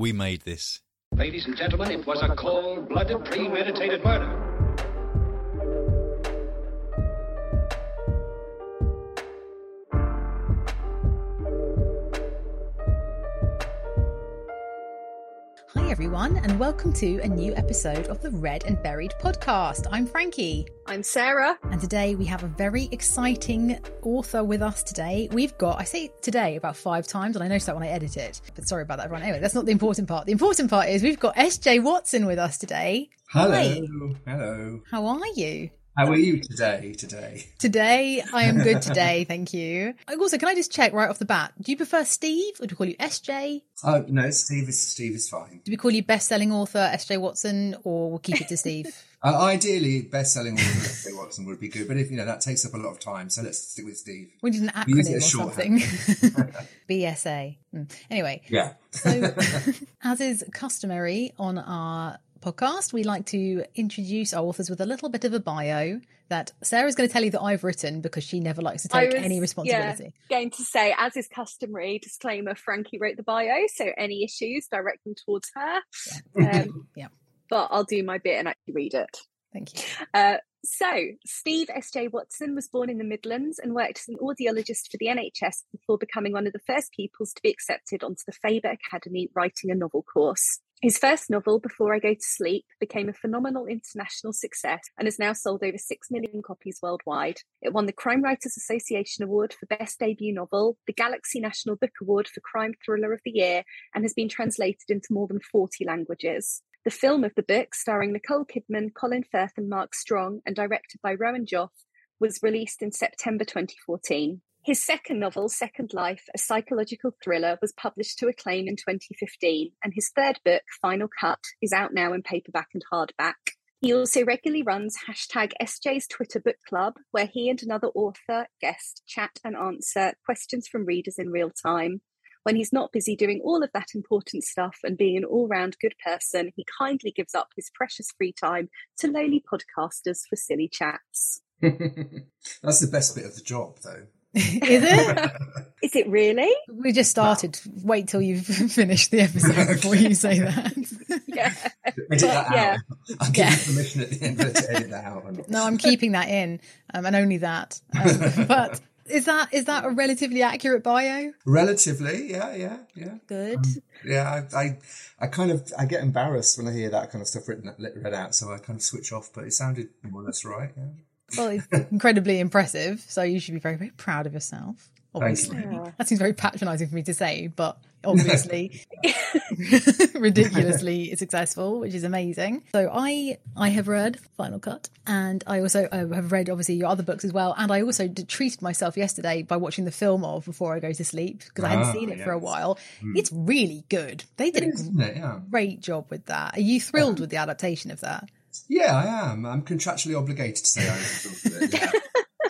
We made this. Ladies and gentlemen, it was a cold blooded, premeditated murder. Everyone, and welcome to a new episode of the Read and Buried podcast. I'm Frankie, I'm Sarah. and today we have a very exciting author with us today. We've got, I say today about five times, and I noticed that when I edit it, but sorry about that, everyone. Anyway, that's not the important part. The important part is we've got SJ Watson with us today. Hello. Hi. Hello. How are you? How are you today? Today. Today, I am good today, thank you. Also, can I just check right off the bat? Do you prefer Steve, or do we call you SJ? Oh no, Steve is Steve is fine. Do we call you best-selling author SJ Watson, or we'll keep it to Steve? Uh, ideally, best-selling author Jay Watson would be good, but if you know that takes up a lot of time, so let's stick with Steve. We need an acronym or something. BSA. Mm. Anyway, Yeah. so as is customary on our podcast, we like to introduce our authors with a little bit of a bio that Sarah's going to tell you that I've written because she never likes to take was, any responsibility. Yeah, going to say, as is customary, disclaimer: Frankie wrote the bio, so any issues direct them towards her. Um, Yeah. But I'll do my bit and actually read it. Thank you. Uh, so, Steve S.J. Watson was born in the Midlands and worked as an audiologist for the NHS before becoming one of the first pupils to be accepted onto the Faber Academy writing a novel course. His first novel, Before I Go to Sleep, became a phenomenal international success and has now sold over 6 million copies worldwide. It won the Crime Writers Association Award for Best Debut Novel, the Galaxy National Book Award for Crime Thriller of the Year, and has been translated into more than 40 languages. The film of the book, starring Nicole Kidman, Colin Firth, and Mark Strong, and directed by Rowan Joffé, was released in September 2014. His second novel, Second Life, a psychological thriller, was published to acclaim in 2015, and his third book, Final Cut, is out now in paperback and hardback. He also regularly runs hashtag SJ's Twitter Book Club, where he and another author, guest, chat and answer questions from readers in real time. When he's not busy doing all of that important stuff and being an all round good person, he kindly gives up his precious free time to lowly podcasters for silly chats. That's the best bit of the job, though. Is it? Is it really? we just started. Wait till you've finished the episode before you say that. Yeah. Edit that yeah. out. I'll give Yeah. you permission at the end of it to edit that out. No, I'm keeping that in, um, and only that. Um, but is that is that a relatively accurate bio? Relatively, yeah, yeah, yeah. Good. Yeah, I, I, I kind of, I get embarrassed when I hear that kind of stuff written, read out, so I kind of switch off. But it sounded more or less right. Yeah. Well, it's incredibly impressive. So you should be very, very proud of yourself. Obviously, you. that seems very patronising for me to say, but obviously, ridiculously successful, which is amazing. So I, I have read Final Cut, and I also uh, have read obviously your other books as well. And I also treated myself yesterday by watching the film of Before I Go to Sleep because I hadn't Ah, seen it for a yes. while. It's really good. They did a Isn't it? Yeah. great job with that. Are you thrilled with the adaptation of that? Yeah, I am. I'm contractually obligated to say I am. it, yeah.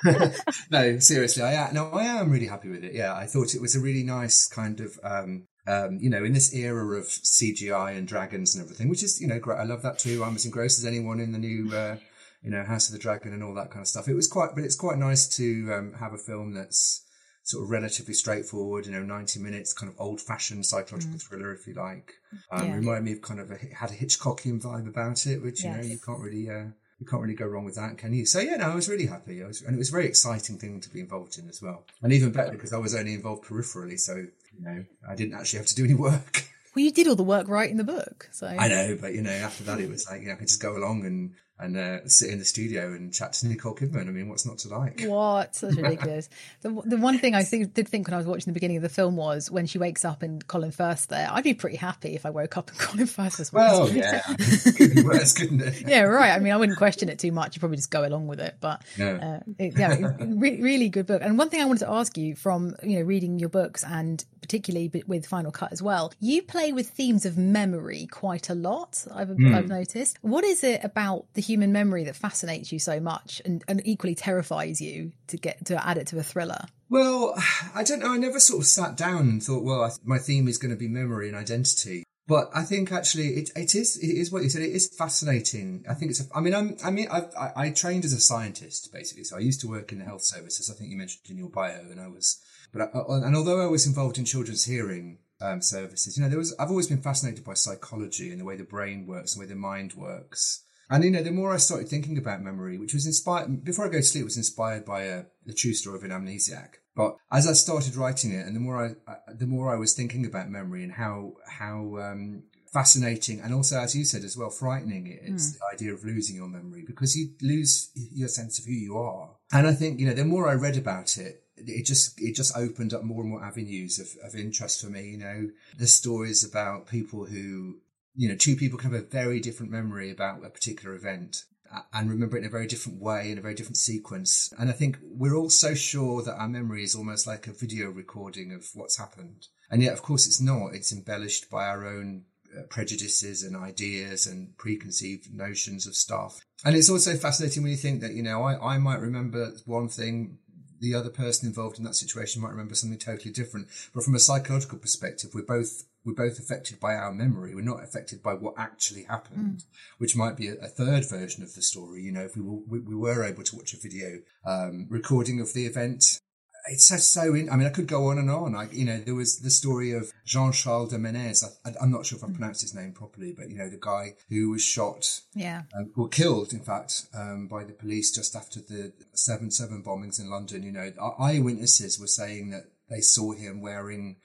no, seriously, I am. No, I am really happy with it. Yeah, I thought it was a really nice kind of, um, um, you know, in this era of CGI and dragons and everything, which is, you know, great. I love that too. I'm as engrossed as anyone in the new, uh, you know, House of the Dragon and all that kind of stuff. It was quite, but it's quite nice to um, have a film that's sort of relatively straightforward. You know, 90 minutes, kind of old-fashioned psychological thriller, if you like. Um, Yeah. Reminded me of kind of a had a Hitchcockian vibe about it, which you know you can't really. Uh, you can't really go wrong with that, can you? So yeah, no, I was really happy. I was, and it was a very exciting thing to be involved in as well. And even better because I was only involved peripherally, so you know, I didn't actually have to do any work. Well, you did all the work right in the book, so I know, but you know, after that, it was like you know, I could just go along and and uh, sit in the studio and chat to Nicole Kidman. I mean, what's not to like? What? That's ridiculous. the, the one thing I did think when I was watching the beginning of the film was when she wakes up and Colin Firth there, I'd be pretty happy if I woke up and Colin Firth was Well, watching. yeah, could be worse, couldn't it? yeah, right. I mean, I wouldn't question it too much. You'd probably just go along with it. But No. uh, it, yeah, re- really good book. And one thing I wanted to ask you from you know reading your books and particularly with Final Cut as well, you play with themes of memory quite a lot. I've I've noticed. What is it about the human memory that fascinates you so much and, and equally terrifies you to get to add it to a thriller? Well, I don't know. I never sort of sat down and thought, well, my theme is going to be memory and identity. But I think actually it, it is it is what you said. It is fascinating. I think it's. A, I mean, I'm, I mean, I've, I I trained as a scientist basically. So I used to work in the health services. I think you mentioned in your bio, and I was. But I, and although I was involved in children's hearing um, services. You know, there was I've always been fascinated by psychology and the way the brain works and the way the mind works. And you know, the more I started thinking about memory, which was inspired before I go to sleep, was inspired by a, the true story of an amnesiac. But as I started writing it, and the more I, the more I was thinking about memory and how how um, fascinating and also, as you said as well, frightening it is mm. the idea of losing your memory because you lose your sense of who you are. And I think you know, the more I read about it, it just it just opened up more and more avenues of, of interest for me. You know, the stories about people who you know, two people can have a very different memory about a particular event and remember it in a very different way in a very different sequence. And I think we're all so sure that our memory is almost like a video recording of what's happened. And yet, of course, it's not. It's embellished by our own uh, prejudices and ideas and preconceived notions of stuff. And it's also fascinating when you think that, you know, I, I might remember one thing, the other person involved in that situation might remember something totally different. But from a psychological perspective, we're both we're both affected by our memory. We're not affected by what actually happened, mm. which might be a, a, third version of the story. You know, if we were, we, we were able to watch a video um, recording of the event, it's just so in, I mean, I could go on and on. I, you know, there was the story of Jean Charles de Menez. I, am not sure if I mm. pronounced his name properly, but you know, the guy who was shot, yeah, um, or killed, in fact, um, by the police just after the seven seven bombings in London. You know, eyewitnesses were saying that they saw him wearing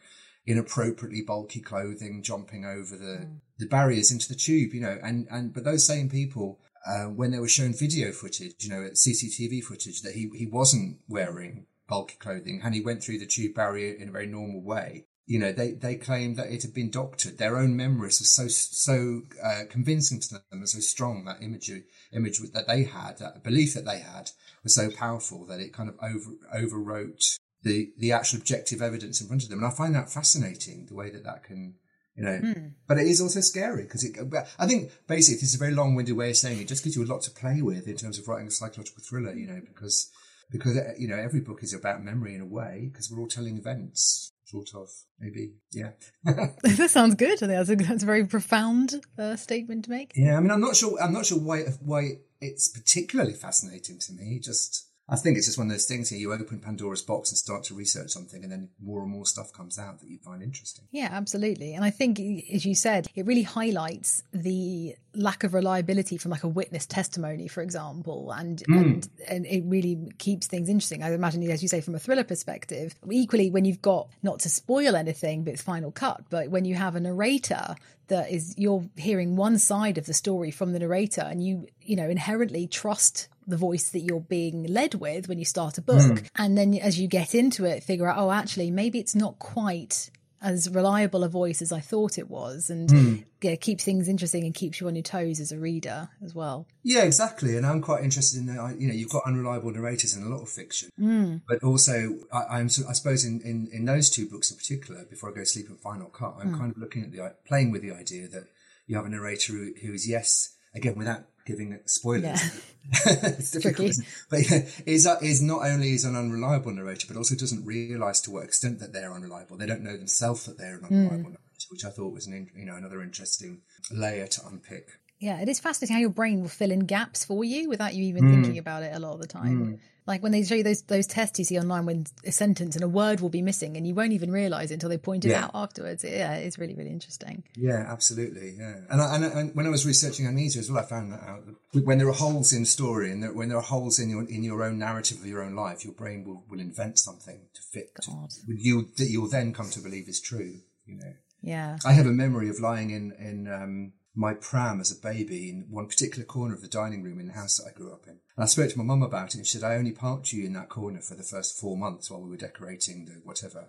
inappropriately bulky clothing, jumping over the, mm. the barriers into the tube, you know, and, and, but those same people, uh, when they were shown video footage, you know, CCTV footage that he, he wasn't wearing bulky clothing and he went through the tube barrier in a very normal way. You know, they, they claimed that it had been doctored. Their own memories were so, so, uh, convincing to them and so strong that imagery, image that they had, that belief that they had was so powerful that it kind of over, overwrote the the actual objective evidence in front of them. And I find that fascinating, the way that that can, you know, mm. but it is also scary because it, I think basically this is a very long winded way of saying it just gives you a lot to play with in terms of writing a psychological thriller, you know, because, because, you know, every book is about memory in a way because we're all telling events sort of maybe yeah that sounds good i think that's a, that's a very profound uh, statement to make yeah i mean i'm not sure i'm not sure why why it's particularly fascinating to me just I think it's just one of those things here. You open Pandora's box and start to research something, and then more and more stuff comes out that you find interesting. Yeah, absolutely. And I think, as you said, it really highlights the lack of reliability from like a witness testimony, for example, and mm. and and it really keeps things interesting. I imagine, as you say, from a thriller perspective. Equally, when you've got not to spoil anything, but it's final cut, but when you have a narrator that is you're hearing one side of the story from the narrator, and you you know inherently trust the voice that you're being led with when you start a book. Mm. And then as you get into it, figure out, oh, actually, maybe it's not quite as reliable a voice as I thought it was, and mm. yeah, keeps things interesting and keeps you on your toes as a reader as well. Yeah, exactly. And I'm quite interested in that. You know, you've got unreliable narrators in a lot of fiction, mm. but also I, am I suppose in, in in those two books in particular, before I go to sleep and Final Cut, I'm mm. kind of looking at the playing with the idea that you have a narrator who, who is yes, again without giving spoilers. Yeah. it's difficult, but yeah, is is not only is an unreliable narrator, but also doesn't realise to what extent that they're unreliable. They don't know themselves that they're an unreliable mm. narrator, which I thought was an you know another interesting layer to unpick. Yeah, it is fascinating how your brain will fill in gaps for you without you even mm. thinking about it a lot of the time. Mm. Like when they show you those those tests you see online when a sentence and a word will be missing and you won't even realize it until they point it yeah. out afterwards. Yeah, it's really really interesting. Yeah, absolutely. Yeah, and, I, and, and when I was researching amnesia as well, I found that out. When there are holes in story and there, when there are holes in your in your own narrative of your own life, your brain will, will invent something to fit to, you that you'll then come to believe is true. You know. Yeah. I have a memory of lying in in um, my pram as a baby in one particular corner of the dining room in the house that I grew up in. And I spoke to my mum about it and she said, I only parked you in that corner for the first four months while we were decorating the whatever.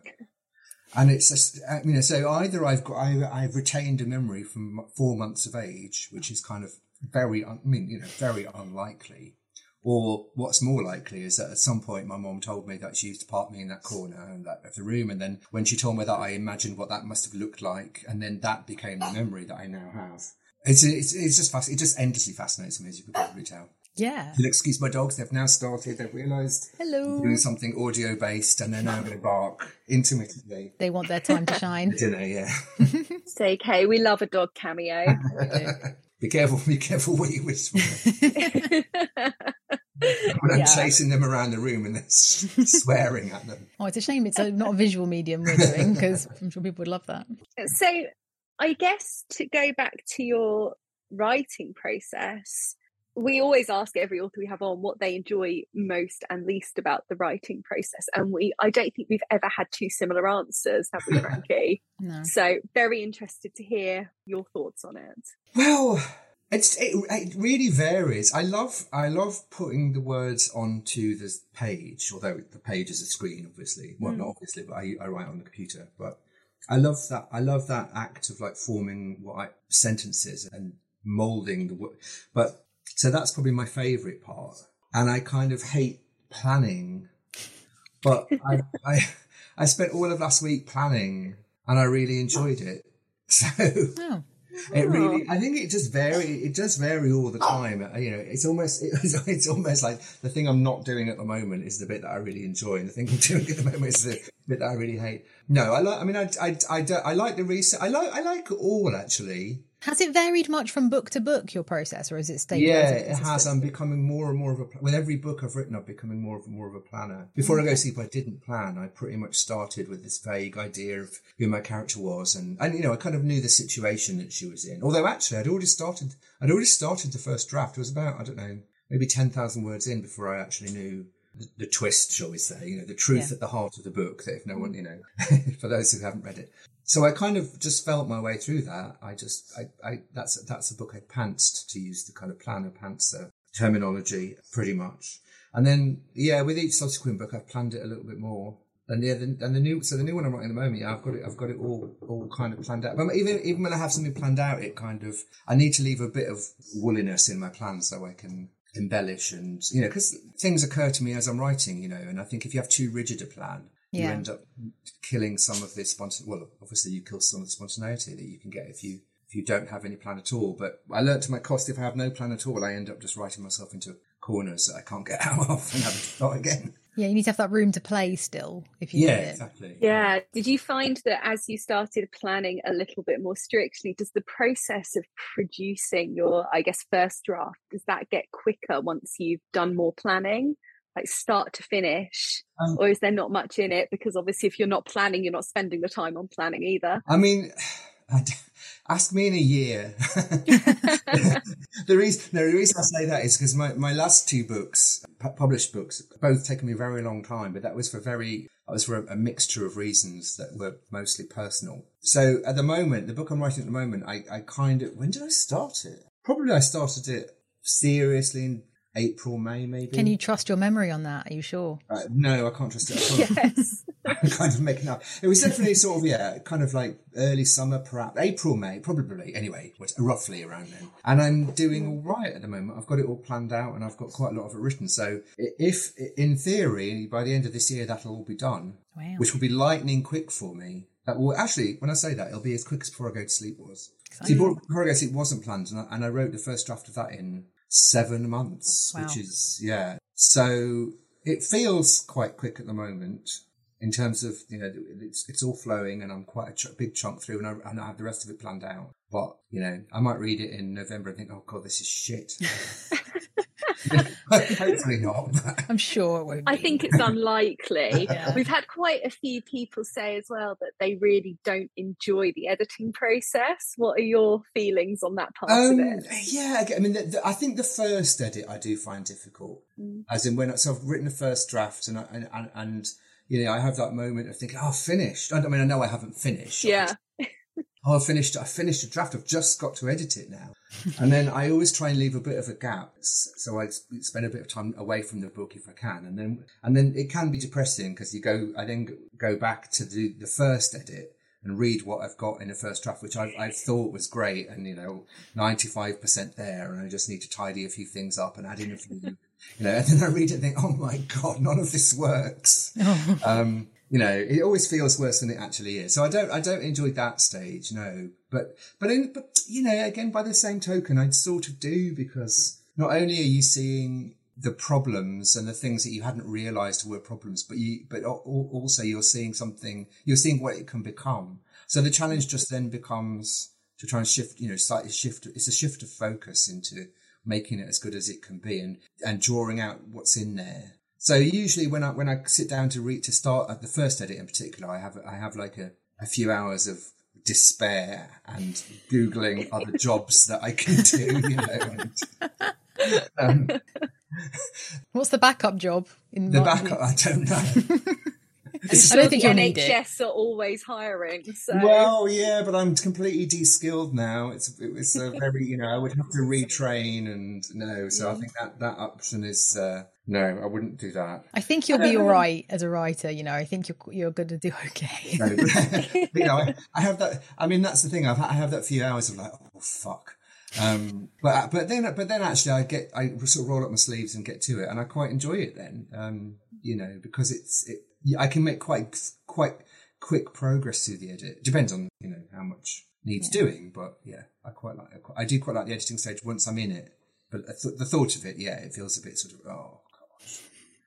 And it's just, you know, so either I've got, I, have retained a memory from four months of age, which is kind of very, I mean, you know, very unlikely. Or what's more likely is that at some point my mom told me that she used to park me in that corner and that of the room. And then when she told me that, I imagined what that must have looked like. And then that became the memory that I now have. It's, it's, it's just fascinating. It just endlessly fascinates me, as you could probably tell. Yeah. You'll excuse my dogs. They've now started. They've realised Hello. doing something audio based, and they're now going to bark intermittently. They want their time to shine. Dinner, yeah. Say, okay. We love a dog cameo. be careful. Be careful what you wish for. when I'm Yeah. chasing them around the room and they're swearing at them. Oh, it's a shame it's a, not a visual medium we're doing because I'm sure people would love that. So, I guess to go back to your writing process, we always ask every author we have on what they enjoy most and least about the writing process, and we I don't think we've ever had two similar answers, have we, Frankie? No. so, very interested to hear your thoughts on it. Well, it's it, it really varies. I love I love putting the words onto the page, although the page is a screen, obviously. Well, mm. not obviously, but I, I write on the computer. But I love that. I love that act of like forming what I, sentences and molding the word. But so that's probably my favorite part, and I kind of hate planning. But I I I spent all of last week planning, and I really enjoyed it. So. Oh, It really, I think it just vary. It does vary all the time. Uh, You know, it's almost, it's, it's almost like the thing I'm not doing at the moment is the bit that I really enjoy, and the thing I'm doing at the moment is the bit that I really hate. No, I like. I mean, I, I, I, I like the research. I like, I like it all actually. Has it varied much from book to book your process, or is it stayed? Yeah, it has. I'm becoming more and more of a. With every book I've written, I'm becoming more and more of a planner. Before I go to sleep, I didn't plan. I pretty much started with this vague idea of who my character was, and and you know, I kind of knew the situation that she was in. Although actually, I'd already started. I'd already started the first draft. It was about I don't know, maybe ten thousand words in before I actually knew. The, the twist, shall we say, you know, the truth Yeah. at the heart of the book. That if no one, mm. you know, for those who haven't read it, so I kind of just felt my way through that. I just, I, I, that's, that's a book I pantsed to use the kind of planner pantser terminology pretty much. And then, yeah, with each subsequent book, I've planned it a little bit more. And yeah, the, and the new, so the new one I'm writing at the moment, yeah, I've got it, I've got it all, all kind of planned out. But even, even when I have something planned out, it kind of, I need to leave a bit of wooliness in my plan so I can embellish and, you know, because things occur to me as I'm writing, you know, and I think if you have too rigid a plan, you end up killing some of this spontan. Well, obviously you kill some of the spontaneity that you can get if you if you don't have any plan at all. But I learnt to my cost if I have no plan at all, I end up just writing myself into corners that I can't get out of and having to start again. Yeah, you need to have that room to play still. If you Yeah, exactly. Yeah. Did you find that as you started planning a little bit more strictly, does the process of producing your, I guess, first draft, does that get quicker once you've done more planning? Like start to finish? Um, or is there not much in it? Because obviously, if you're not planning, you're not spending the time on planning either. I mean, ask me in a year. the reason, no, the reason I say that is because my, my last two books, pu- published books, both taken me a very long time, but that was for very, that was for a, a mixture of reasons that were mostly personal. So at the moment, the book I'm writing at the moment, I, I kind of, when did I start it? Probably I started it seriously in April, May, maybe. Can you trust your memory on that? Are you sure? Uh, no, I can't trust it. Yes. I'm kind of making up. It was definitely sort of yeah, kind of like early summer, perhaps April, May, probably. Anyway, roughly around then. And I'm doing all right at the moment. I've got it all planned out, and I've got quite a lot of it written. So if, in theory, by the end of this year, that'll all be done, Wow. which will be lightning quick for me. That will actually, when I say that, it'll be as quick as before I go to sleep was. See, before, before I go to sleep wasn't planned, and I, and I wrote the first draft of that in seven months, Wow. which is yeah. So it feels quite quick at the moment in terms of you know it's it's all flowing and I'm quite a ch- big chunk through and I, and I have the rest of it planned out. But you know I might read it in November and think oh god this is shit. Hopefully not. I'm sure it won't. I be. think it's unlikely. Yeah. We've had quite a few people say as well that they really don't enjoy the editing process. What are your feelings on that part Um, of it? yeah, I mean, the, the, I think the first edit I do find difficult, Mm. as in when I, so I've written the first draft and I, and, and, and you know I have that moment of thinking, oh, I've finished. I, mean, I know I haven't finished. Yeah. Oh, I finished. I finished a draft. I've just got to edit it now, and then I always try and leave a bit of a gap, so I spend a bit of time away from the book if I can, and then and then it can be depressing because you go. I then go back to the the first edit and read what I've got in the first draft, which I I thought was great, and you know, ninety five percent there, and I just need to tidy a few things up and add in a few. You know, and then I read it and think, oh my God, none of this works um, you know, it always feels worse than it actually is. So I don't, I don't enjoy that stage, no. But, but, in, but you know, again, by the same token, I sort of do because not only are you seeing the problems and the things that you hadn't realized were problems, but you, but al- al- also you're seeing something, you're seeing what it can become. So the challenge just then becomes to try and shift, you know, slightly shift. It's a shift of focus into making it as good as it can be and, and drawing out what's in there. So usually when I, when I sit down to read, to start at the first edit in particular, I have, I have like a, a few hours of despair and Googling other jobs that I can do, you know. And, um, What's the backup job? In the Martin backup, I don't know. I don't think the you'll need it. NHS are always hiring. So Well, yeah, but I'm completely de-skilled now. It's it's a very you know I would have to retrain and no, so I think that that option is uh, no, I wouldn't do that. I think you'll be all right as a writer. You know, I think you're you're going to do okay. No, but, you know, I, I have that. I mean, that's the thing. I've, I have that few hours of like, oh fuck. Um, but but then but then actually I get I sort of roll up my sleeves and get to it, and I quite enjoy it then. Um, you know, because it's it. I can make quite quite quick progress through the edit. Depends on you know how much needs doing, but yeah, I quite like. I, quite, I do quite like the editing stage once I'm in it. But th- the thought of it, yeah, it feels a bit sort of oh gosh,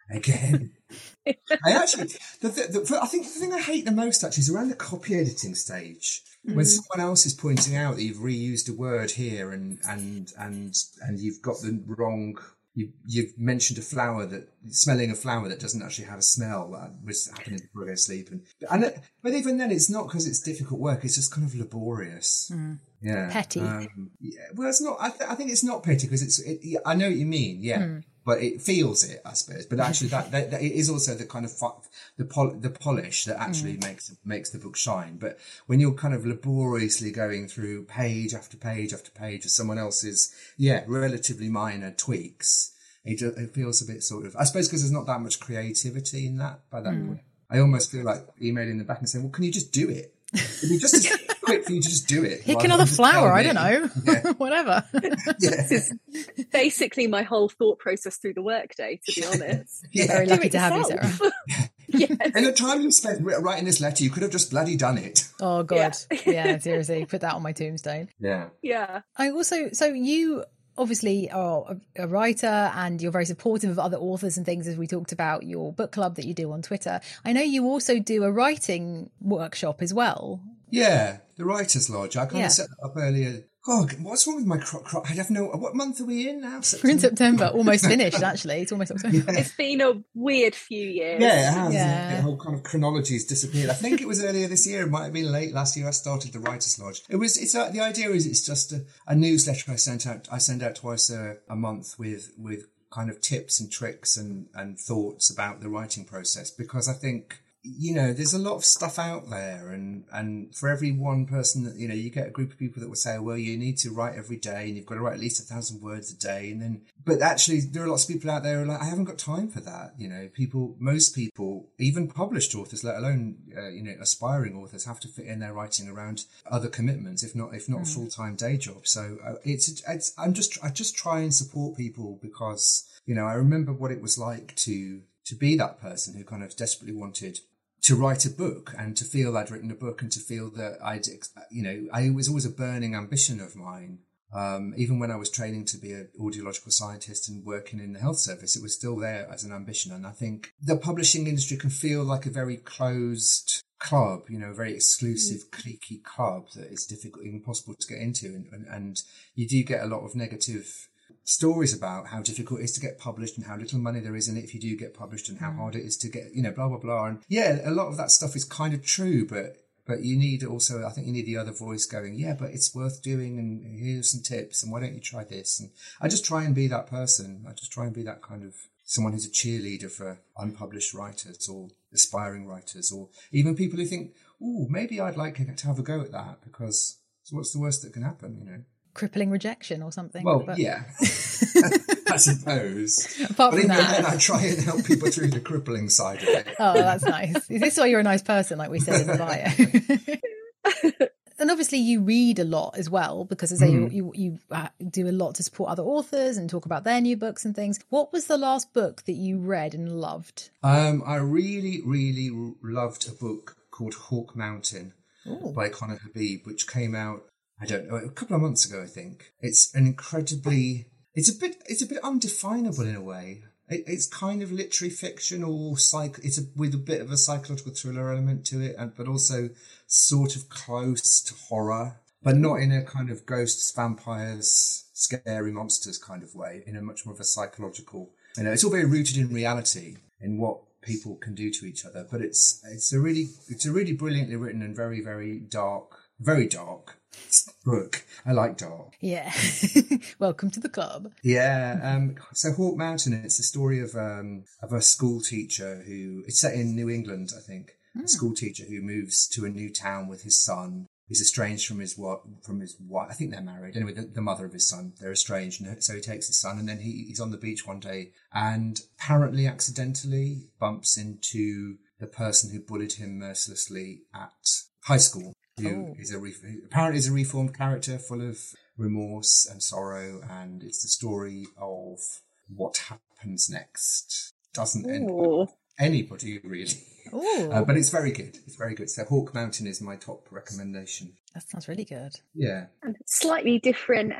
again. I actually, the, the, the, I think the thing I hate the most actually is around the copy editing stage when mm-hmm. someone else is pointing out that you've reused a word here and and and and you've got the wrong. You, you've mentioned a flower that smelling a flower that doesn't actually have a smell. Uh, that was happening before I go to sleep, and and it, but even then, it's not because it's difficult work. It's just kind of laborious. Mm. Yeah, Petty. Um, yeah, well, it's not. I, th- I think it's not petty because it's. It, I know what you mean. Yeah, mm. But it feels it, I suppose. But actually, that, that, that it is also the kind of fu- the pol- the polish that actually mm. makes makes the book shine. But when you're kind of laboriously going through page after page after page of someone else's, yeah, relatively minor tweaks, it, it feels a bit sort of. I suppose because there's not that much creativity in that. By that mm. point, I almost feel like emailing them back and saying, "Well, can you just do it?" It'd be just as quick for you to just do it. Pick rather another than flower. I don't know. Yeah. Whatever. Yeah. basically my whole thought process through the workday, to be honest. Yeah. Very lucky to have you. Sarah. yes. And the time you spent writing this letter, you could have just bloody done it. Oh god. Yeah. seriously, put that on my tombstone. Yeah. Yeah. I also so you obviously are a, a writer and you're very supportive of other authors and things as we talked about your book club that you do on Twitter. I know you also do a writing workshop as well. Yeah. The Writers Lodge. I kind Yeah. of set that up earlier. Oh, what's wrong with my crop? Cro- I have no. What month are we in now? We're in September, almost finished actually. It's almost October. It's been a weird few years. Yeah, it has. Yeah. The whole kind of chronology has disappeared. I think it was earlier this year. It might have been late last year. I started the Writers Lodge. It was. It's uh, the idea is it's just a, a newsletter I sent out. I send out twice a, a month with with kind of tips and tricks and and thoughts about the writing process because I think you know there's a lot of stuff out there and and for every one person that you know you get a group of people that will say well you need to write every day and you've got to write at least a thousand words a day. And then but actually there are lots of people out there who are like i haven't got time for that. You know people most people even published authors let alone uh, you know aspiring authors have to fit in their writing around other commitments if not if not a full-time day job. So uh, it's it's i'm just i just try and support people because you know i remember what it was like to to be that person who kind of desperately wanted to write a book and to feel I'd written a book and to feel that I'd, you know, I was always a burning ambition of mine. Um, even when I was training to be an audiological scientist and working in the health service, it was still there as an ambition. And I think the publishing industry can feel like a very closed club, you know, a very exclusive, cliquey club that is difficult, impossible to get into. And, and, and you do get a lot of negative stories about how difficult it is to get published and how little money there is in it if you do get published and how mm. hard it is to get, you know, blah, blah, blah. And yeah, a lot of that stuff is kind of true, but, but you need also, I think you need the other voice going, yeah, but it's worth doing and here's some tips and why don't you try this? And I just try and be that person. I just try and be that kind of someone who's a cheerleader for unpublished writers or aspiring writers or even people who think, oh, maybe I'd like to have a go at that because so what's the worst that can happen, you know? Crippling rejection or something. Well, but yeah, I suppose. Apart But from even then, I try and help people through the crippling side of it. Oh, that's nice. Is this why you're a nice person, like we said in the bio? and obviously, you read a lot as well because, as I say, you you, you uh, do a lot to support other authors and talk about their new books and things. What was the last book that you read and loved? Um, I really, really loved a book called Hawk Mountain by Conor Habib, which came out, I don't know, a couple of months ago, I think. It's an incredibly, it's a bit, it's a bit undefinable in a way. It, it's kind of literary fiction or psych, it's a, with a bit of a psychological thriller element to it, and, but also sort of close to horror. but not in a kind of ghosts, vampires, scary monsters kind of way. In a much more of a psychological. You know, it's all very rooted in reality in what people can do to each other. But it's it's a really it's a really brilliantly written and very very dark, very dark book. I like dark. Yeah. Welcome to the club. Yeah. Um, so Hawk Mountain, it's a story of um, of a school teacher who it's set in New England, I think. A school teacher who moves to a new town with his son. He's estranged from his what from his wife. I think they're married. Anyway, the, the mother of his son. They're estranged, and so he takes his son, and then he, he's on the beach one day, and apparently accidentally bumps into the person who bullied him mercilessly at high school. Who is a re- apparently is a reformed character, full of remorse and sorrow, and it's the story of what happens next. Doesn't end well. Anybody really. Oh, Uh, but it's very good. It's very good. So Hawk Mountain is my top recommendation. that sounds really good. Yeah. And slightly different.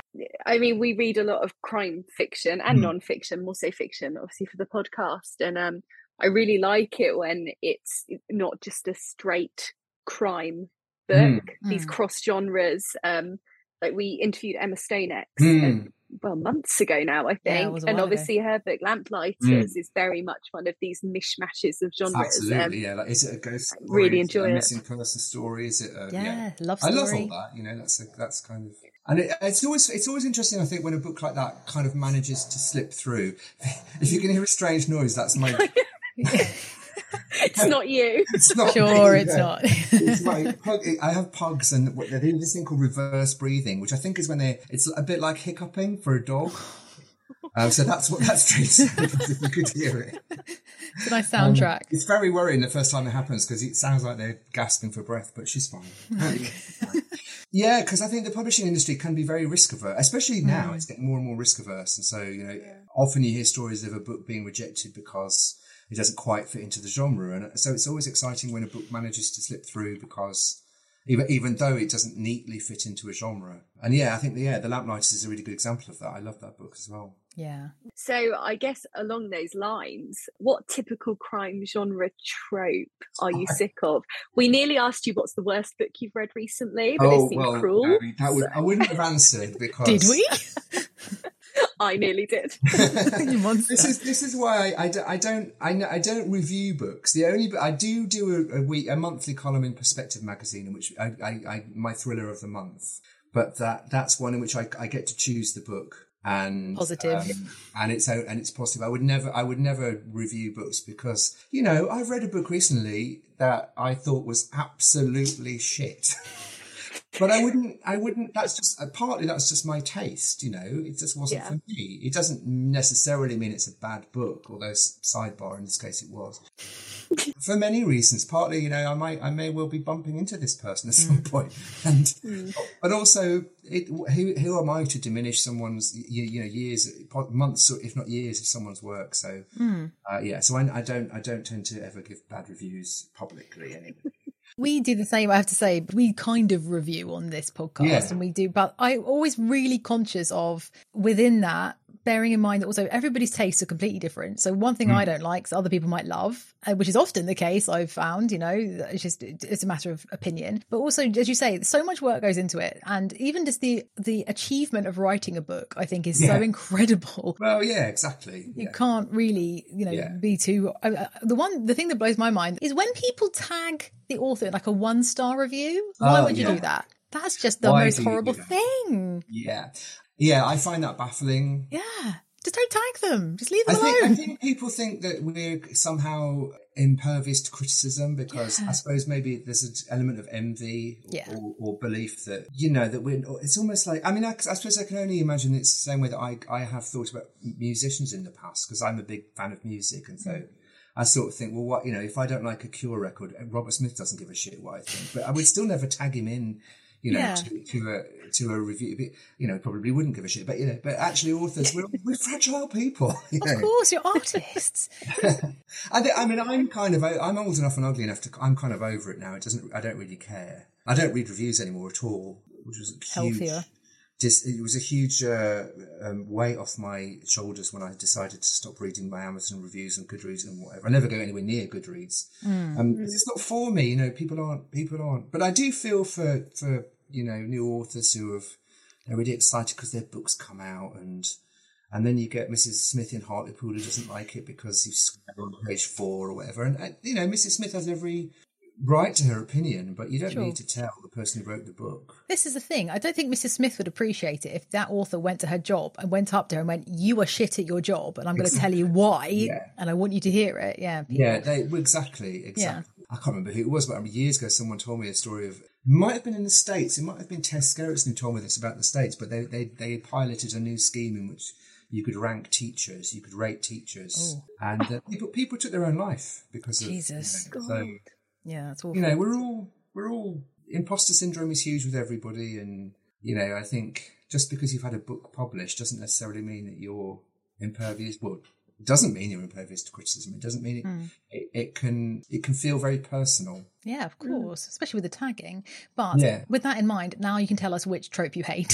I mean, we read a lot of crime fiction and Mm. non-fiction, more so fiction, obviously for the podcast. And um, I really like it when it's not just a straight crime book. Mm. These Mm. cross genres. Um, like we interviewed Emma Stonex, Mm. uh, well, months ago now, I think. was a and while ago. obviously, her book Lamplighters is very much one of these mishmashes of genres. Um, Absolutely. Yeah. Like, is it a ghost story? really Is it enjoy a it. missing person story? Is it a, Yeah, yeah. love I love all that. You know, that's a, that's kind of, and it, it's always it's always interesting. I think when a book like that kind of manages to slip through. If you can hear a strange noise, that's my. it's not you. It's not Sure, me, it's yeah. not. it's my pug. I have pugs, and what- they do this thing called reverse breathing, which I think is when they. It's a bit like hiccuping for a dog. Um, so that's what that strange sound is, if you could hear it. It's a nice Um, soundtrack. It's very worrying the first time it happens because it sounds like they're gasping for breath, but she's fine. yeah, because I think the publishing industry can be very risk averse, especially now. It's getting more and more risk averse, and so you know, often you hear stories of a book being rejected because it doesn't quite fit into the genre, and so it's always exciting when a book manages to slip through because. Even, even though it doesn't neatly fit into a genre, and yeah, I think the, yeah, the Lamplighters is a really good example of that. I love that book as well. yeah. So I guess along those lines, what typical crime genre trope are you sick of? We nearly asked you what's the worst book you've read recently, but it oh, seemed cruel. no, that would, I wouldn't have answered because Did we? I nearly did. This is this is why I, I, do, I don't I, I don't review books. The only I do do a, a week a monthly column in Perspective magazine, in which I, I, I my thriller of the month. But that that's one in which I, I get to choose the book and Positive. um, and it's out and it's positive. I would never I would never review books because you know I've read a book recently that I thought was absolutely shit. But I wouldn't, I wouldn't, that's just, uh, partly that's just my taste, you know, it just wasn't Yeah. for me. It doesn't necessarily mean it's a bad book, although sidebar in this case it was. for many reasons, partly, you know, I might, I may well be bumping into this person at some point. And, but also, it, who, who am I to diminish someone's, you, you know, years, months, if not years of someone's work? So, uh, yeah, so I, I don't, I don't tend to ever give bad reviews publicly anyway. We do the same, I have to say. We kind of review on this podcast Yeah. and we do, but I'm always really conscious of within that, bearing in mind that also everybody's tastes are completely different. So one thing Hmm. I don't like, so other people might love, uh, which is often the case I've found, you know, it's just, it's a matter of opinion. But also, as you say, so much work goes into it. And even just the, the achievement of writing a book, I think is so incredible. Well, yeah, exactly. You Yeah. can't really, you know, Yeah. be too. Uh, uh, the one, the thing that blows my mind is when people tag the author in like a one star review. Why Oh, would you yeah. do that? That's just the Why most do you do horrible thing. Yeah. Yeah, I find that baffling. Yeah, just don't tag them. Just leave I them think, I alone. think people think that we're somehow impervious to criticism because I suppose maybe there's an element of envy or, Yeah. or, or belief that, you know, that we're, it's almost like, I mean, I, I suppose I can only imagine it's the same way that I, I have thought about musicians in the past because I'm a big fan of music. And so I sort of think, well, what, you know, if I don't like a Cure record, Robert Smith doesn't give a shit what I think, but I would still never tag him in. You know, Yeah. to, to a to a review, you know, probably wouldn't give a shit. But you know, but actually, authors we're, we're fragile people. You know? Of course, you're artists. I, think, I mean, I'm kind of, I'm old enough and ugly enough to, I'm kind of over it now. It doesn't, I don't really care. I don't read reviews anymore at all, which was huge, Healthier. Just, it was a huge uh, um, weight off my shoulders when I decided to stop reading my Amazon reviews and Goodreads and whatever. I never go anywhere near Goodreads. Um, 'cause it's not for me, you know. People aren't, people aren't. But I do feel for for you know, new authors who have, they're really excited because their books come out and, and then you get Mrs. Smith in Hartlepool who doesn't like it because you've squared on page four or whatever. And, uh, you know, Mrs. Smith has every right to her opinion, but you don't Sure. need to tell the person who wrote the book. This is the thing. I don't think Mrs. Smith would appreciate it if that author went to her job and went up to her and went, "You are shit at your job, and I'm going to tell you why, Yeah. and I want you to hear it." Yeah, Yeah, they well, exactly, exactly. I can't remember who it was, but I mean, years ago, someone told me a story of. Might have been in the states. It might have been Tess Gerritsen who told me this about the states. But they they they piloted a new scheme in which you could rank teachers, you could rate teachers, and uh, people people took their own life because of Jesus. You know, so yeah, it's awful. you know, we're all we're all imposter syndrome is huge with everybody, and you know, I think just because you've had a book published doesn't necessarily mean that you're impervious. Well, it doesn't mean you're impervious to criticism. It doesn't mean it. Hmm. It, it can it can feel very personal. yeah, of course, especially with the tagging. But Yeah. with that in mind, now you can tell us which trope you hate.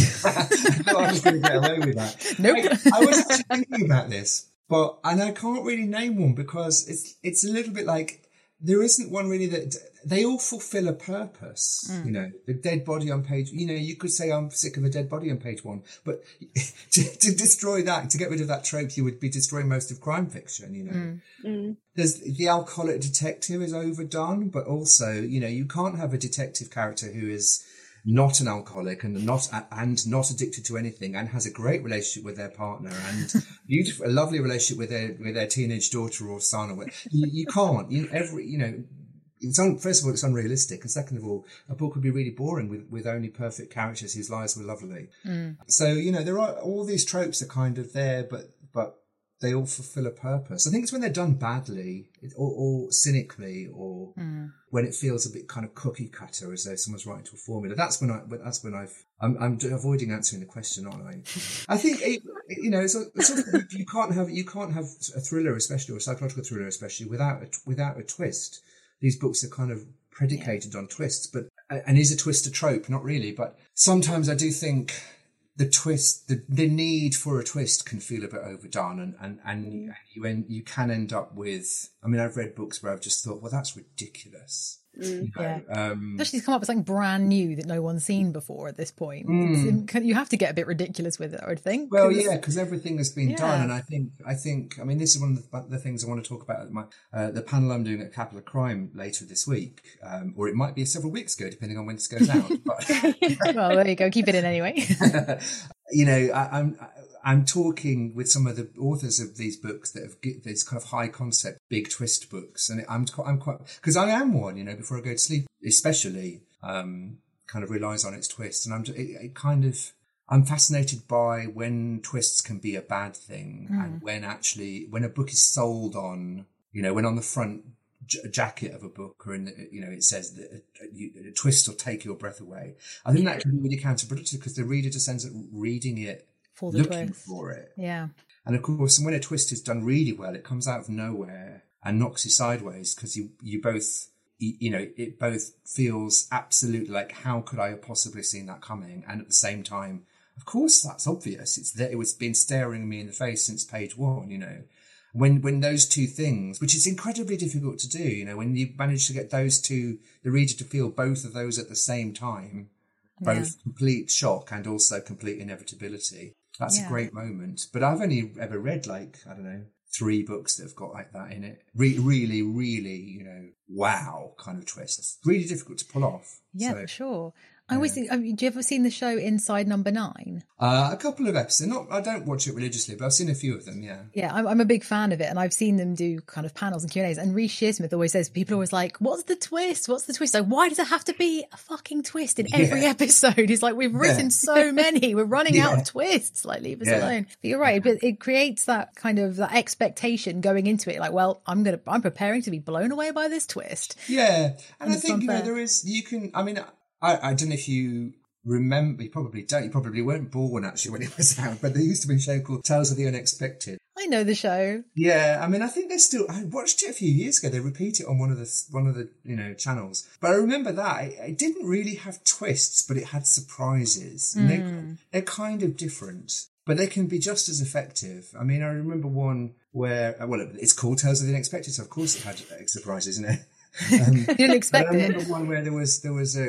no, I was going to get away with that. Nope. I, I was actually thinking about this, but and I can't really name one because it's it's a little bit like there isn't one really that they all fulfill a purpose. Mm. You know, the dead body on page. You know, you could say I'm sick of a dead body on page one, but to, to destroy that, to get rid of that trope, you would be destroying most of crime fiction. You know, Mm. there's the alcoholic detective is overdone, but also, you know, you can't have a detective character who is not an alcoholic and not and not addicted to anything and has a great relationship with their partner and beautiful, a lovely relationship with their with their teenage daughter or son or what. You, you can't. You every you know. It's un, first of all, it's unrealistic, and second of all, a book would be really boring with, with only perfect characters whose lives were lovely. Mm. So you know, there are all these tropes are kind of there, but they all fulfill a purpose. I think it's when they're done badly or, or cynically, or mm. when it feels a bit kind of cookie cutter, as though someone's writing to a formula. That's when I. That's when I've. I'm, I'm avoiding answering the question, aren't I? I think it, you know. It's, it's sort of- you can't have you can't have a thriller, especially or a psychological thriller, especially without a, without a twist. These books are kind of predicated on twists, but and is a twist a trope? Not really, but sometimes I do think the twist, the, the need for a twist can feel a bit overdone, and and and mm. you en- you can end up with. I mean, I've read books where I've just thought, well, that's ridiculous. You know, Yeah. um, Especially to come up with something brand new that no one's seen before at this point. It's- You have to get a bit ridiculous with it, I would think. Well, Well, 'cause- yeah, because everything has been Yeah. done, and I think, I think, I mean, this is one of the, the things I want to talk about at my uh, the panel I'm doing at Capital Crime later this week, um, or it might be several weeks ago, depending on when this goes out. But well, there you go. Keep it in anyway. you know, I, I'm I'm talking with some of the authors of these books that have get these kind of high concept, big twist books, and I'm quite, I'm quite because I am one. You know, before I go to sleep, especially, um, kind of relies on its twist, and I'm it, it kind of. I'm fascinated by when twists can be a bad thing, and when actually when a book is sold on, you know, when on the front j- jacket of a book or in the, you know it says that a, you, a twist will take your breath away. I think that can be really counterproductive because the reader just ends up reading it For the looking twist. for it. Yeah. And of course, when a twist is done really well, it comes out of nowhere and knocks you sideways because you, you both, you, know, it both feels absolutely like, how could I have possibly seen that coming? And at the same time, of course, that's obvious. It's that it was been staring me in the face since page one, you know. When, when those two things, which is incredibly difficult to do, you know, when you manage to get those two, the reader to feel both of those at the same time, both complete shock and also complete inevitability. That's Yeah. a great moment. But I've only ever read like, I don't know, three books that have got like that in it. Re- really, really, you know, wow kind of twist. It's really difficult to pull off. Yeah, So, for sure. I always think, I do you ever seen the show Inside Number Nine? uh, a couple of episodes. Not, I don't watch it religiously, but I've seen a few of them. Yeah. Yeah, I'm, I'm a big fan of it, and I've seen them do kind of panels and Q and A's. And Reece Shearsmith always says people are always like, "What's the twist? What's the twist? Like, why does it have to be a fucking twist in every Yeah. episode?" He's like, "We've written so many, we're running out of twists. Like, leave us Yeah. alone." But you're right, but it creates that kind of that expectation going into it. Like, well, I'm gonna, I'm preparing to be blown away by this twist. Yeah, and I it's think you know there is. You can. I mean, I, I don't know if you remember. You probably don't. You probably weren't born actually when it was out. But there used to be a show called Tales of the Unexpected. I know the show. Yeah, I mean, I think they still. I watched it a few years ago. They repeat it on one of the one of the you know channels. But I remember that it, it didn't really have twists, but it had surprises. And they, they're kind of different, but they can be just as effective. I mean, I remember one where well, it's called Tales of the Unexpected, so of course it had uh, surprises, isn't it? Um, You didn't expect but I remember it. one where there was there was a,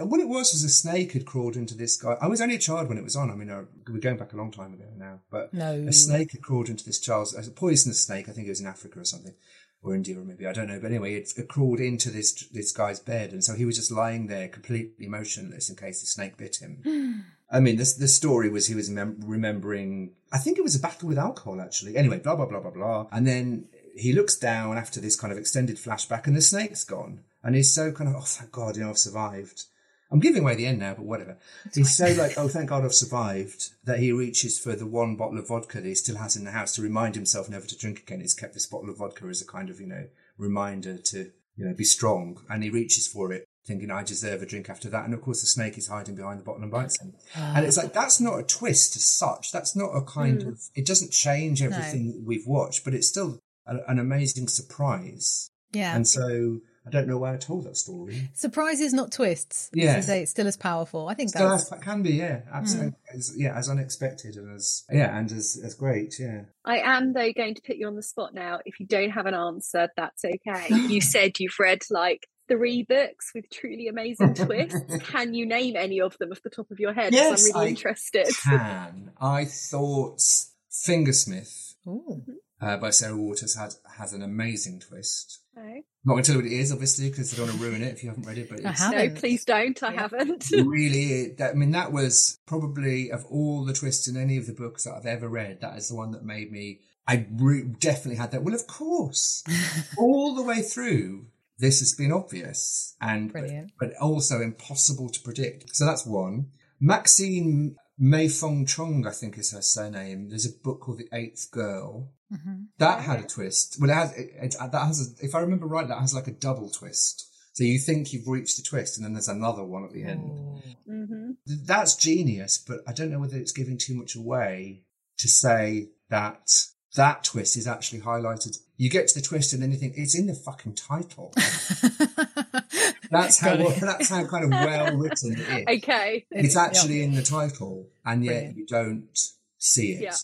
a what it was was a snake had crawled into this guy. I was only a child when it was on. I mean, we're going back a long time ago now, but No. a snake had crawled into this child's a poisonous snake. I think it was in Africa or something, or India or maybe I don't know. But anyway, it, it crawled into this this guy's bed, and so he was just lying there completely motionless in case the snake bit him. I mean, this the story was he was mem- remembering. I think it was a battle with alcohol, actually. Anyway, blah blah blah blah blah, and then he looks down after this kind of extended flashback, and the snake's gone, and he's so kind of, oh, thank God, you know, I've survived. I'm giving away the end now, but whatever. He's so like, oh, thank God I've survived that he reaches for the one bottle of vodka that he still has in the house to remind himself never to drink again. He's kept this bottle of vodka as a kind of, you know, reminder to, you know, be strong. And he reaches for it thinking I deserve a drink after that. And of course the snake is hiding behind the bottle and bites him. Ah. And it's like, that's not a twist as such. That's not a kind hmm. of, it doesn't change everything that we've watched, but it's still an amazing surprise. Yeah. And so I don't know why I told that story. Surprises, not twists. Yeah. As you say, it's still as powerful. I think Still that's as, that can be, yeah, absolutely, hmm. as, yeah, as unexpected and as yeah, and as as great, yeah. I am though going to put you on the spot now. If you don't have an answer, that's okay. You said you've read like three books with truly amazing twists. Can you name any of them off the top of your head? Yes, I'm really I interested. Can I thought Fingersmith Ooh. Uh, by Sarah Waters had has an amazing twist. Okay. Not going to tell you what it is, obviously, because I don't want to ruin it if you haven't read it. But it's have. No, please don't. I Yeah. haven't. really, that, I mean, that was probably of all the twists in any of the books that I've ever read, that is the one that made me. I re- definitely had that. Well, of course, all the way through, this has been obvious and but, Brilliant. but also impossible to predict. So that's one. Maxine Mei Fung Chung, I think is her surname. There's a book called The Eighth Girl. Mhm. That had a twist. Well, it has. It, it, that has. A, if I remember right, that has like a double twist. So you think you've reached the twist, and then there's another one at the end. hmm That's genius, but I don't know whether it's giving too much away to say that that twist is actually highlighted. You get to the twist, and then you think it's in the fucking title. That's how. Got it. That's how kind of well written it is. Okay. It's yeah. actually in the title, and yet Brilliant. you don't see it. Yeah.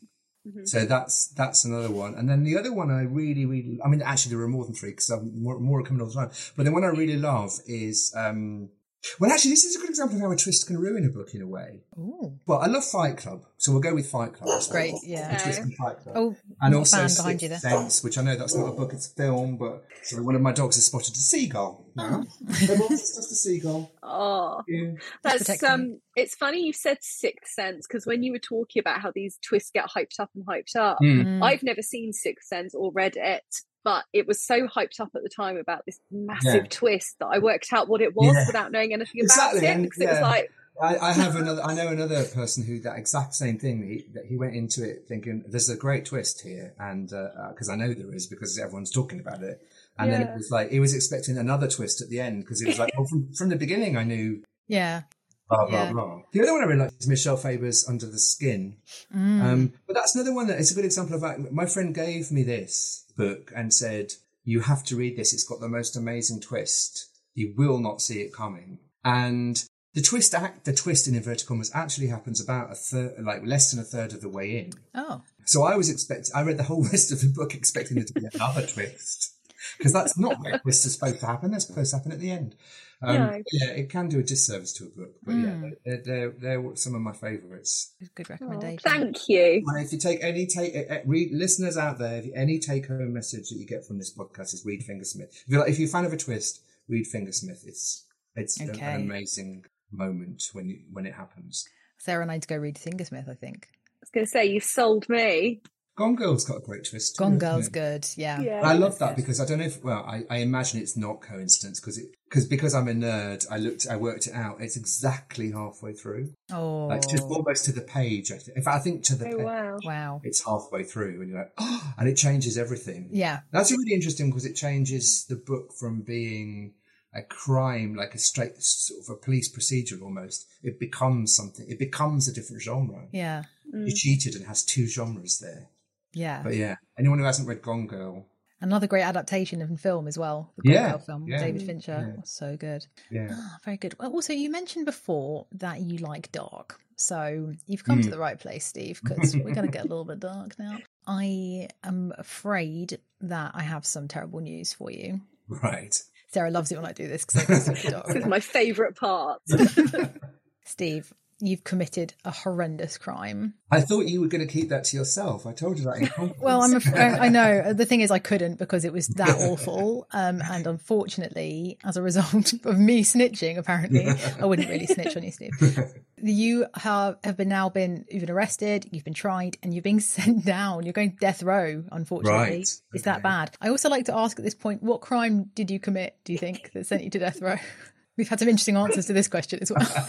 Mhm. So that's that's another one, and then the other one I really really I mean actually there are more than three because more more coming all the time. But the one I really love is um well actually this is a good example of how a twist can ruin a book in a way. Ooh. Well, I love Fight Club, so we'll go with Fight Club. That's great, yeah. A twist in Fight Club. Oh, and not a also Sixth you there. Sense, which I know that's not a book, it's a film, but sorry, one of my dogs has spotted a seagull. Oh. Everyone's just a seagull. Oh, Yeah. that's protecting um. It's funny you said Sixth Sense because when you were talking about how these twists get hyped up and hyped up. Mm. I've never seen Sixth Sense or read it, but it was so hyped up at the time about this massive Yeah. twist that I worked out what it was Yeah. without knowing anything Exactly, about it and- because it was like, I, I have another. I know another person who that exact same thing. He, that he went into it thinking there's a great twist here, and uh, uh, because I know there is because everyone's talking about it. And then it was like he was expecting another twist at the end because he was like, well, from, from the beginning I knew Yeah. Blah blah Yeah. blah. The other one I really like is Michel Faber's Under the Skin. Mm. Um, but that's another one that it's a good example of that. My friend gave me this book and said, "You have to read this. It's got the most amazing twist. You will not see it coming." And the twist act, the twist in inverted commas, actually happens about a third, like less than a third of the way in. Oh. So I was expecting, I read the whole rest of the book expecting there to be another twist. Because that's not where twists are supposed to happen. They're supposed to happen at the end. Um, No. Yeah, it can do a disservice to a book. But Mm. yeah, they're, they're, they're some of my favourites. Good oh, recommendation. thank you. And if you take any take, uh, uh, read listeners out there, if any take home message that you get from this podcast is read Fingersmith. If you're like, if you're a fan of a twist, read Fingersmith. It's it's Okay. an amazing moment when you, when it happens. Sarah and I need to go read Fingersmith, I think. I was going to say, you've sold me. Gone Girl's got a great twist. too, Gone Girl's it? good. Yeah. Yeah. And I love that Good. because I don't know if well I, I imagine it's not coincidence because it because because I'm a nerd I looked I worked it out it's exactly halfway through Oh. like just almost to the page I think in fact I think to the Oh, pa- wow. wow. it's halfway through and you're like oh and it changes everything Yeah. That's really interesting because it changes the book from being a crime, like a straight sort of a police procedure almost. It becomes something. It becomes a different genre. Yeah. Mm. You cheated and has two genres there. Yeah. But yeah, anyone who hasn't read Gone Girl, Another great adaptation of film as well. The Gone Yeah, Girl film, yeah. David Fincher. Yeah. So good. yeah, Ah, very good. Well, also, you mentioned before that you like dark. So you've come to Mm. the right place, Steve, because we're going to get a little bit dark now. I am afraid that I have some terrible news for you. right. Sarah loves it when I do this because I can switch it off. This is my favourite part. Steve, you've committed a horrendous crime. I thought you were going to keep that to yourself. I told you that in confidence. Well, I'm afraid, I know. The thing is, I couldn't because it was that awful. Um, and unfortunately, as a result of me snitching, apparently, I wouldn't really snitch on you, Steve. You have, have been now been, been arrested, you've been tried, and you're being sent down. You're going death row, unfortunately. Right. It's that bad. I also like to ask at this point, what crime did you commit, do you think, that sent you to death row? We've had some interesting answers to this question as well.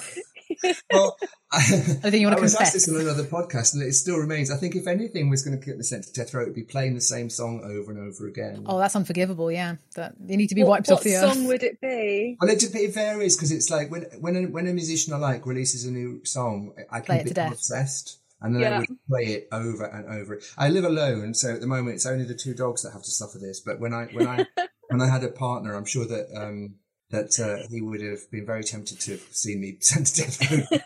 well, I, think you wanna I was asked this on another podcast, and it still remains. I think if anything was going to get me sent to death row, it would be playing the same song over and over again. Oh, that's unforgivable. Yeah, that you need to be What, wiped what off the earth. What song would it be? Well, it, it varies because it's like when when a, when a musician I like releases a new song, I Play can it to become obsessed, and then Yeah. I would play it over and over. I live alone, so at the moment it's only the two dogs that have to suffer this. But when I when I when I had a partner, I'm sure that um, that uh, he would have been very tempted to have seen me sent to death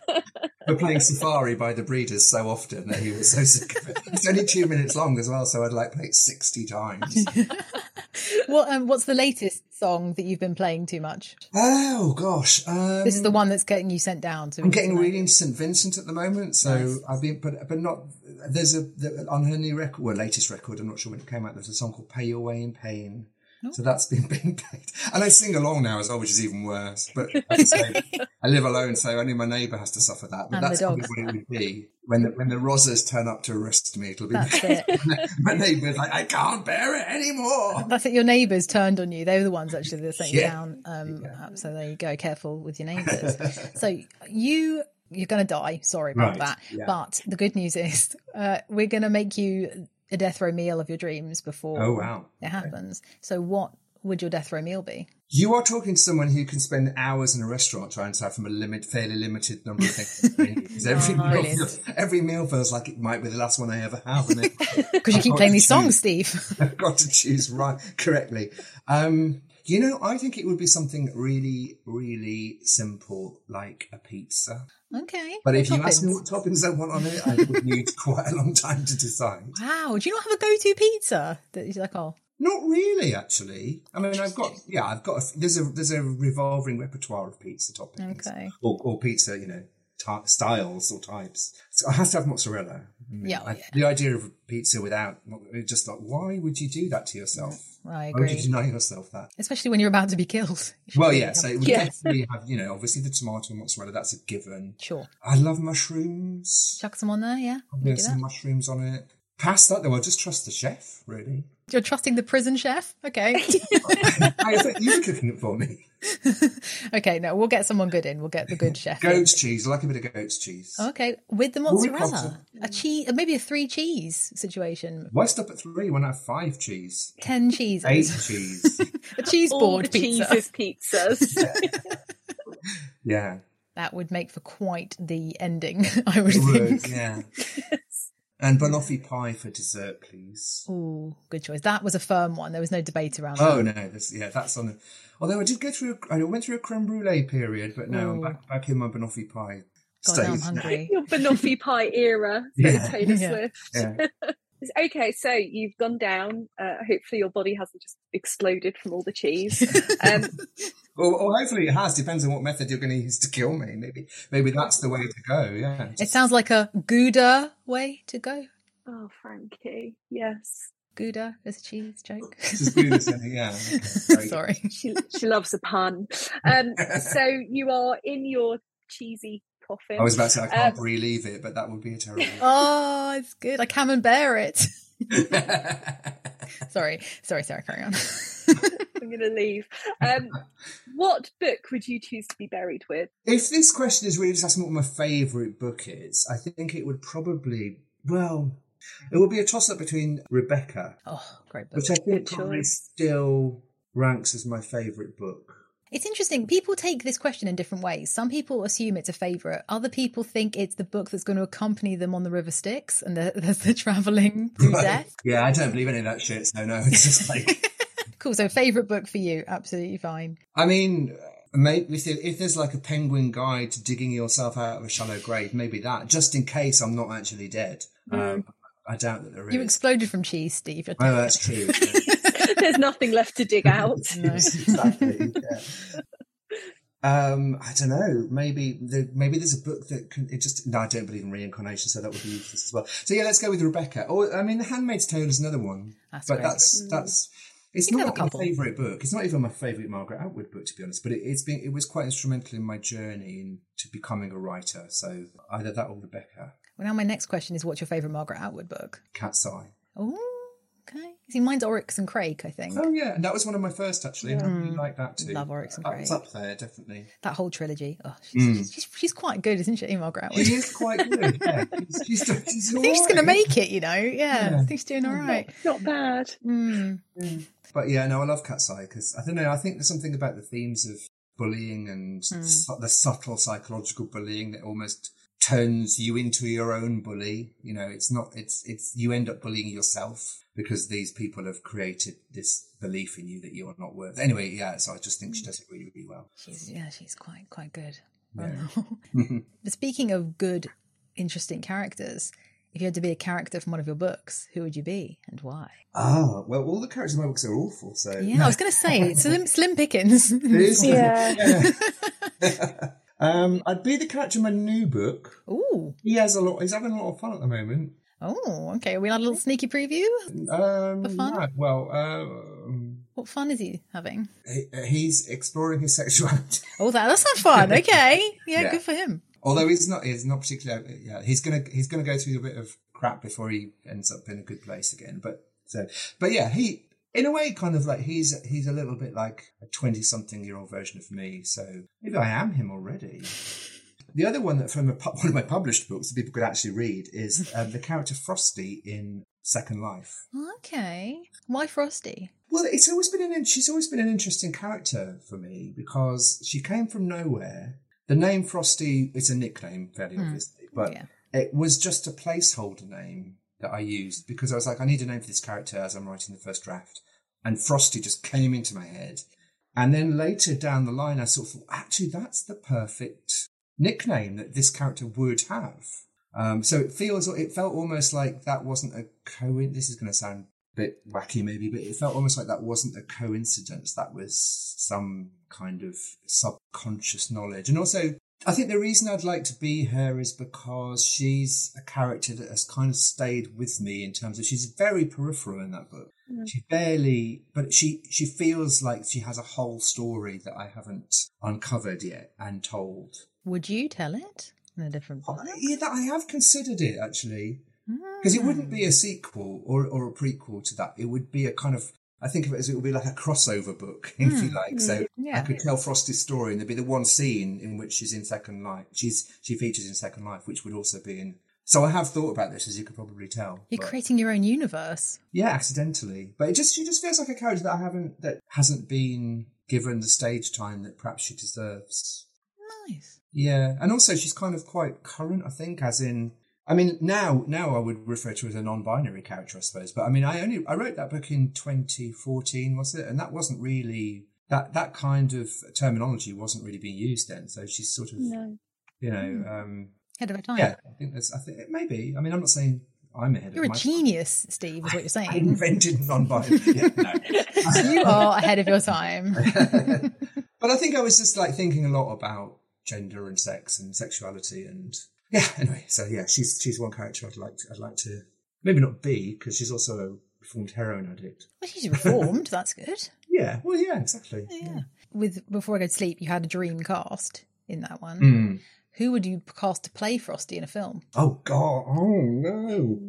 for playing Safari by the Breeders so often that he was so sick of it. It's only two minutes long as well, so I'd like play it sixty times. What um, what's the latest song that you've been playing too much? oh gosh, um, This is the one that's getting you sent down. So I'm getting really into St Vincent at the moment, so Nice. I've been, but but not. There's a the, on her new record, well, latest record. I'm not sure when it came out. There's a song called "Pay Your Way in Pain." Oh. So that's been being played, and I sing along now as well, which is even worse. But I, say, I live alone, so only my neighbour has to suffer that. But And that's what it would be when the, when the Rozzers turn up to arrest me. It'll be That's it. my neighbour's like, I can't bear it anymore. That's it. Your neighbours turned on you. They were the ones actually that sent you Yeah. down. Um, So there you go. Careful with your neighbours. so you you're going to die. Sorry about Right, that. yeah. But the good news is uh, we're going to make you a death row meal of your dreams before Oh wow. it happens. So what would your death row meal be? You are talking to someone who can spend hours in a restaurant trying to have from a limit, fairly limited number of things. Because every, meal, feels- every meal feels like it might be the last one I ever have, Because you keep playing these choose. songs, Steve. I've got to choose right correctly. Um, you know, I think it would be something really, really simple, like a pizza. Okay. But if you ask me what toppings I want on it, I would need quite a long time to decide. Wow, do you not have a go-to pizza that you're like, oh, Not really, actually. I mean, I've got yeah, I've got a, there's a there's a revolving repertoire of pizza toppings, Okay. or, or pizza, you know, ty styles or types. So it has to have mozzarella. I mean, Yeah, I- yeah. The idea of pizza without it's just like, why would you do that to yourself? I Why would you agree. deny yourself that? Especially when you're about to be killed. Well, yeah, so it would Yes. definitely have, you know, obviously the tomato and mozzarella, that's a given. Sure. I love mushrooms. Chuck some on there, yeah. There's Do some that. mushrooms on it. Past that, though, I just trust the chef, really. You're trusting the prison chef? Okay. I thought you were cooking it for me. okay, no, we'll get someone good in. We'll get the good chef. in. Goat's cheese. I like a bit of goat's cheese. Okay, with the mozzarella. A cheese, maybe a three cheese situation. Why stop at three when I have five cheese? Ten cheeses. Eight cheese. A cheese All board the pizza. cheeses pizzas. Yeah. That would make for quite the ending, I would It think. yeah. And banoffee pie for dessert, please. Oh, good choice. That was a firm one. There was no debate around oh, that. Oh no, this, yeah, that's on. The, although I did go through, a, I went through a creme brulee period, but no, I'm back, back in my banoffee pie God, now I'm hungry. Your banoffee pie era, Yeah. Taylor Yeah. Swift. Yeah. Okay, so you've gone down. Uh, hopefully, your body hasn't just exploded from all the cheese. Um, Or, or hopefully it has. Depends on what method you're going to use to kill me. Maybe, maybe that's the way to go. Yeah. It sounds like a Gouda way to go. oh, Frankie, yes, Gouda is a cheese joke. Just do this, yeah. Okay, very good. Sorry. she she loves a pun. Um, so you are in your cheesy coffin. I was about to say I can't Um, relieve it, but that would be a terrible. Oh, it's good. I can and bear it. Sorry. Sorry, Sarah, carry on. I'm going to leave. Um, what book would you choose to be buried with? If this question is really just asking what my favourite book is, I think it would probably, well, it would be a toss up between Rebecca, Oh, great book. which I think Good probably choice. still ranks as my favourite book. It's interesting. People take this question in different ways. Some people assume it's a favourite. Other people think it's the book that's going to accompany them on the River Styx and the, there's the travelling to death. Yeah, I don't believe any of that shit, so no, it's just like, Cool. So, favourite book for you? Absolutely fine. I mean, maybe if, if there's like a penguin guide to digging yourself out of a shallow grave, maybe that, just in case I'm not actually dead. Um, I doubt that there is. You exploded from cheese, Steve. Oh, that's true. There's nothing left to dig out. Exactly. Yeah. Um, I don't know. Maybe the, maybe there's a book that can. It just no, I don't believe in reincarnation, so that would be useless as well. So yeah, let's go with Rebecca. Or I mean, The Handmaid's Tale is another one, That's but great. that's that's. It's You not my favourite book. It's not even my favourite Margaret Atwood book, to be honest. But it, it's been it was quite instrumental in my journey into becoming a writer. So either that or Rebecca. Well, now my next question is, what's your favourite Margaret Atwood book? Cat's Eye. Oh, okay. See, mine's Oryx and Crake. I think Oh yeah, and that was one of my first actually. and I really like that too. Love Oryx and That was Crake. up there, definitely. that whole trilogy. Oh, she's, Mm. she's, she's, she's quite good, isn't she, Margaret Atwood? She is quite good. Yeah, she's, she's, she's I think she's going to make it. You know, yeah. Yeah. I think she's doing all right. Not bad. Mm. But yeah, no, I love Cat's Eye because I don't know. I think there's something about the themes of bullying and Hmm. su- the subtle psychological bullying that almost turns you into your own bully. You know, it's not. It's it's you end up bullying yourself because these people have created this belief in you that you are not worth. Anyway, yeah. So I just think she does it really, really well. She's yeah, she's quite quite good. Yeah. but speaking of good, interesting characters, if you had to be a character from one of your books, who would you be and why? Ah, well, all the characters in my books are awful. So Yeah, I was going to say Slim, Slim Pickens. Yeah. Yeah. um, I'd be the character in my new book. Ooh, He has a lot. He's having a lot of fun at the moment. Oh, okay. Are we on a little sneaky preview? Um, For fun? right, well, um, What fun is he having? he, he's exploring his sexuality. Oh, that that sounds fun. Okay, yeah, Yeah. good for him. Although he's not, he's not particularly. Yeah, he's gonna he's gonna go through a bit of crap before he ends up in a good place again. But so, but yeah, he in a way kind of like he's he's a little bit like a twenty something year old version of me. So maybe I am him already. The other one that from a, one of my published books that people could actually read is um, the character Frosty in Second Life. Okay, why Frosty? Well, it's always been an she's always been an interesting character for me because she came from nowhere. The name Frosty is a nickname, fairly obviously, but Yeah. it was just a placeholder name that I used because I was like, I need a name for this character as I'm writing the first draft, and Frosty just came into my head. And then later down the line, I sort of thought, actually, that's the perfect nickname that this character would have. Um, so it feels, it felt almost like that wasn't a coincidence. This is going to sound a bit wacky maybe, but it felt almost like that wasn't a coincidence. That was some kind of subconscious knowledge. And also, I think the reason I'd like to be her is because she's a character that has kind of stayed with me in terms of she's very peripheral in that book. She barely, but she she feels like she has a whole story that I haven't uncovered yet and told. Would you tell it in a different book? Yeah, that I have considered it actually, because it wouldn't be hmm. a sequel or or a prequel to that. It would be a kind of I think of it as it would be like a crossover book, if you hmm. like. Hmm. So Yeah. I could tell Frosty's story, and there'd be the one scene in which she's in Second Life. She's she features in Second Life, which would also be in. So I have thought about this, as you could probably tell. You're but- creating your own universe. yeah, accidentally, but it just she just feels like a character that I haven't that hasn't been given the stage time that perhaps she deserves. Nice. Yeah, and also she's kind of quite current, I think, as in. I mean, now now I would refer to her as a non-binary character, I suppose. But I mean, I only I wrote that book in 2014, was it? And that wasn't really that that kind of terminology wasn't really being used then. So she's sort of, No. you know, um, Head of a time. yeah. I think that's. I think it may be. I mean, I'm not saying I'm ahead You're a genius, Steve, is what you're saying. I invented non-binary. yeah, no. you are ahead of your time. but I think I was just like thinking a lot about gender and sex and sexuality and yeah. Anyway, so yeah, she's she's one character I'd like to, I'd like to maybe not be because she's also a reformed heroin addict. Well, she's reformed. That's good. Yeah, well, yeah, exactly. Yeah. With before I go to sleep, you had a dream cast in that one. Mm. Who would you cast to play Frosty in a film? Oh God! Oh no!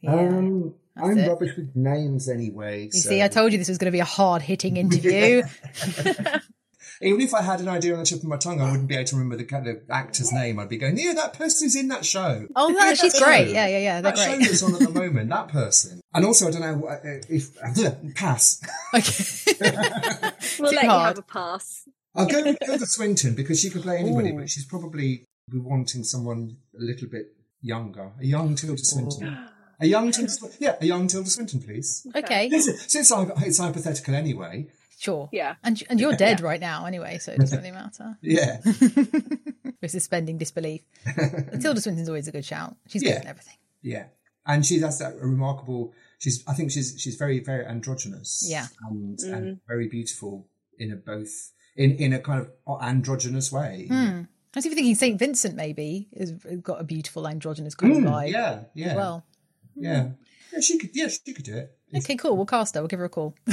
Yeah. um, I'm it. rubbish with names anyway. you so- see, I told you this was going to be a hard hitting interview. Even if I had an idea on the tip of my tongue, I wouldn't be able to remember the kind of actor's name. I'd be going, "Yeah, that person's in that show." oh, no, Yeah, she's that great. Yeah, yeah, yeah. They're That show great. that's on at the moment, that person. And also, I don't know what- uh, if pass. Okay. We'll Too let you have a pass. I'll go with Tilda Swinton because she could play anybody, Ooh. but she's probably be wanting someone a little bit younger, a young Tilda Swinton. A young Tilda, Swinton. yeah, a young Tilda Swinton, please. okay. Since since I- it's hypothetical anyway, Sure. Yeah. And and you're dead right now anyway, so it doesn't really matter. yeah, We're suspending disbelief. Tilda Swinton's always a good shout. She's good Yeah. in everything. yeah. and she has that remarkable. She's, I think she's she's very very androgynous. Yeah. and, Mm. and very beautiful in a both in in a kind of androgynous way. Hmm. I was even thinking Saint Vincent maybe has got a beautiful androgynous kind of Mm, vibe yeah, yeah, as well. yeah. Yeah, she could. Yeah, she could do it. Okay, cool. We'll cast her. We'll give her a call.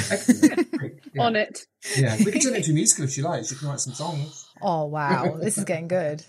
Yeah. On it. Yeah, we can turn it into a musical if she likes. She can write some songs. Oh wow, this is getting good.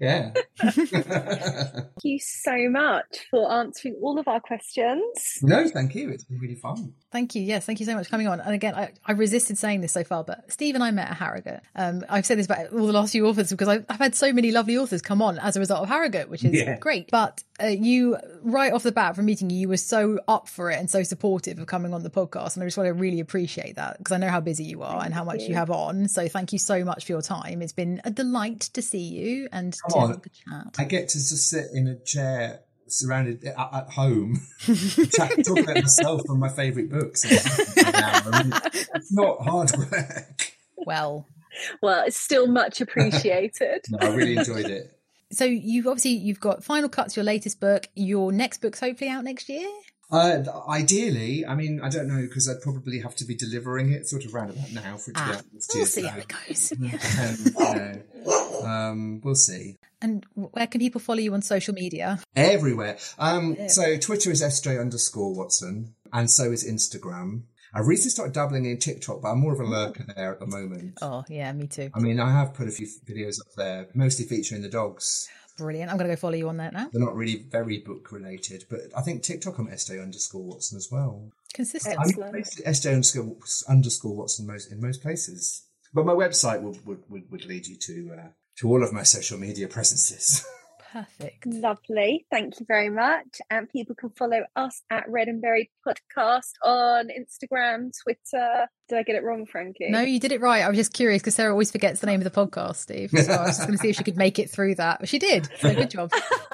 Yeah. Thank you so much for answering all of our questions. no, thank you. It's been really fun. Thank you. Yes, thank you so much for coming on. And again, I, I resisted saying this so far, but Steve and I met at Harrogate. Um, I've said this about all the last few authors because I've, I've had so many lovely authors come on as a result of Harrogate, which is Yeah. great. But uh, you, right off the bat from meeting you, you were so up for it and so supportive of coming on the podcast. And I just want to really appreciate that because I know how busy you are and how much you. you. have on. So thank you so much for your time. It's been a delight to see you and Come on. chat. I get to just sit in a chair surrounded at, at home, chat, talk about myself and my favourite books. I mean, it's not hard work. Well, Well, it's still much appreciated. No, I really enjoyed it. so you've obviously you've got Final Cuts, your latest book. Your next book's hopefully out next year. Uh, ideally, I mean, I don't know because I'd probably have to be delivering it sort of round about now for it to be Ah, out we'll see how it goes. um, you know, um, we'll see. And where can people follow you on social media? Everywhere. Um, so Twitter is SJ underscore Watson, and so is Instagram. I recently started dabbling in TikTok, but I'm more of a lurker there at the moment. Oh, yeah, me too. I mean, I have put a few videos up there, mostly featuring the dogs. Brilliant. I'm going to go follow you on that now. They're not really very book related, but I think TikTok I'm SJ underscore Watson as well. Consistent. I'm SJ underscore, underscore Watson most in most places. But my website would would, would, would lead you to uh, to all of my social media presences. Perfect. Lovely. Thank you very much. And people can follow us at Read and Buried Podcast on Instagram, Twitter. Did I get it wrong, Frankie? No, you did it right. I was just curious because Sarah always forgets the name of the podcast, Steve. So I was just going to see if she could make it through that. But she did. So good job.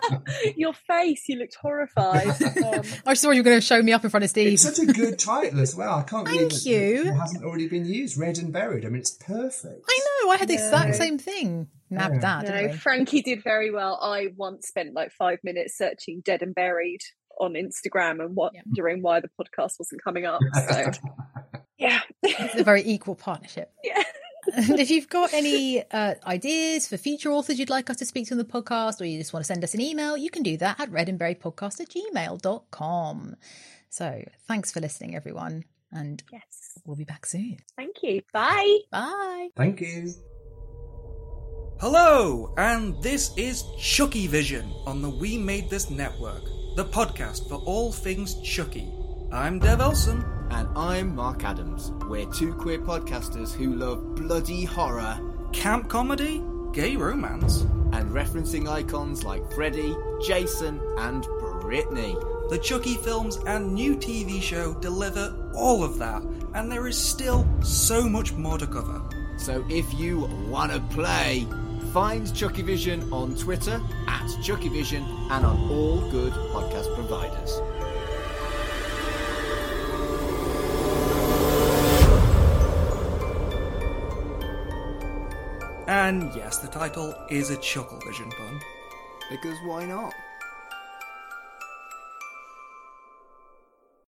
Your face, you looked horrified. Um, I just thought you were going to show me up in front of Steve. It's such a good title as well. I can't believe Thank that you. it hasn't already been used. Read and buried. I mean, it's perfect. I know. I had the exact same thing. Nabbed Yeah. that, no, didn't? Frankie did very well. I once spent like five minutes searching Dead and Buried on Instagram and what Yeah. wondering why the podcast wasn't coming up. So yeah. It's a very equal partnership. Yeah. And if you've got any uh, ideas for future authors you'd like us to speak to on the podcast, or you just want to send us an email, you can do that at readandburiedpodcast at gmail.com. So thanks for listening, everyone. And yes. we'll be back soon. Thank you. Bye. Bye. Thank you. Hello, and this is Chucky Vision on the We Made This Network, the podcast for all things Chucky. I'm Dev Elson. And I'm Mark Adams. We're two queer podcasters who love bloody horror Camp comedy, gay romance, and referencing icons like Freddy, Jason, and Britney. the Chucky films and new TV show deliver all of that, and there is still so much more to cover. So if you wanna play, find Chucky Vision on Twitter at Chucky Vision and on all good podcast providers. And yes, the title is a Chuckle Vision pun. Because why not?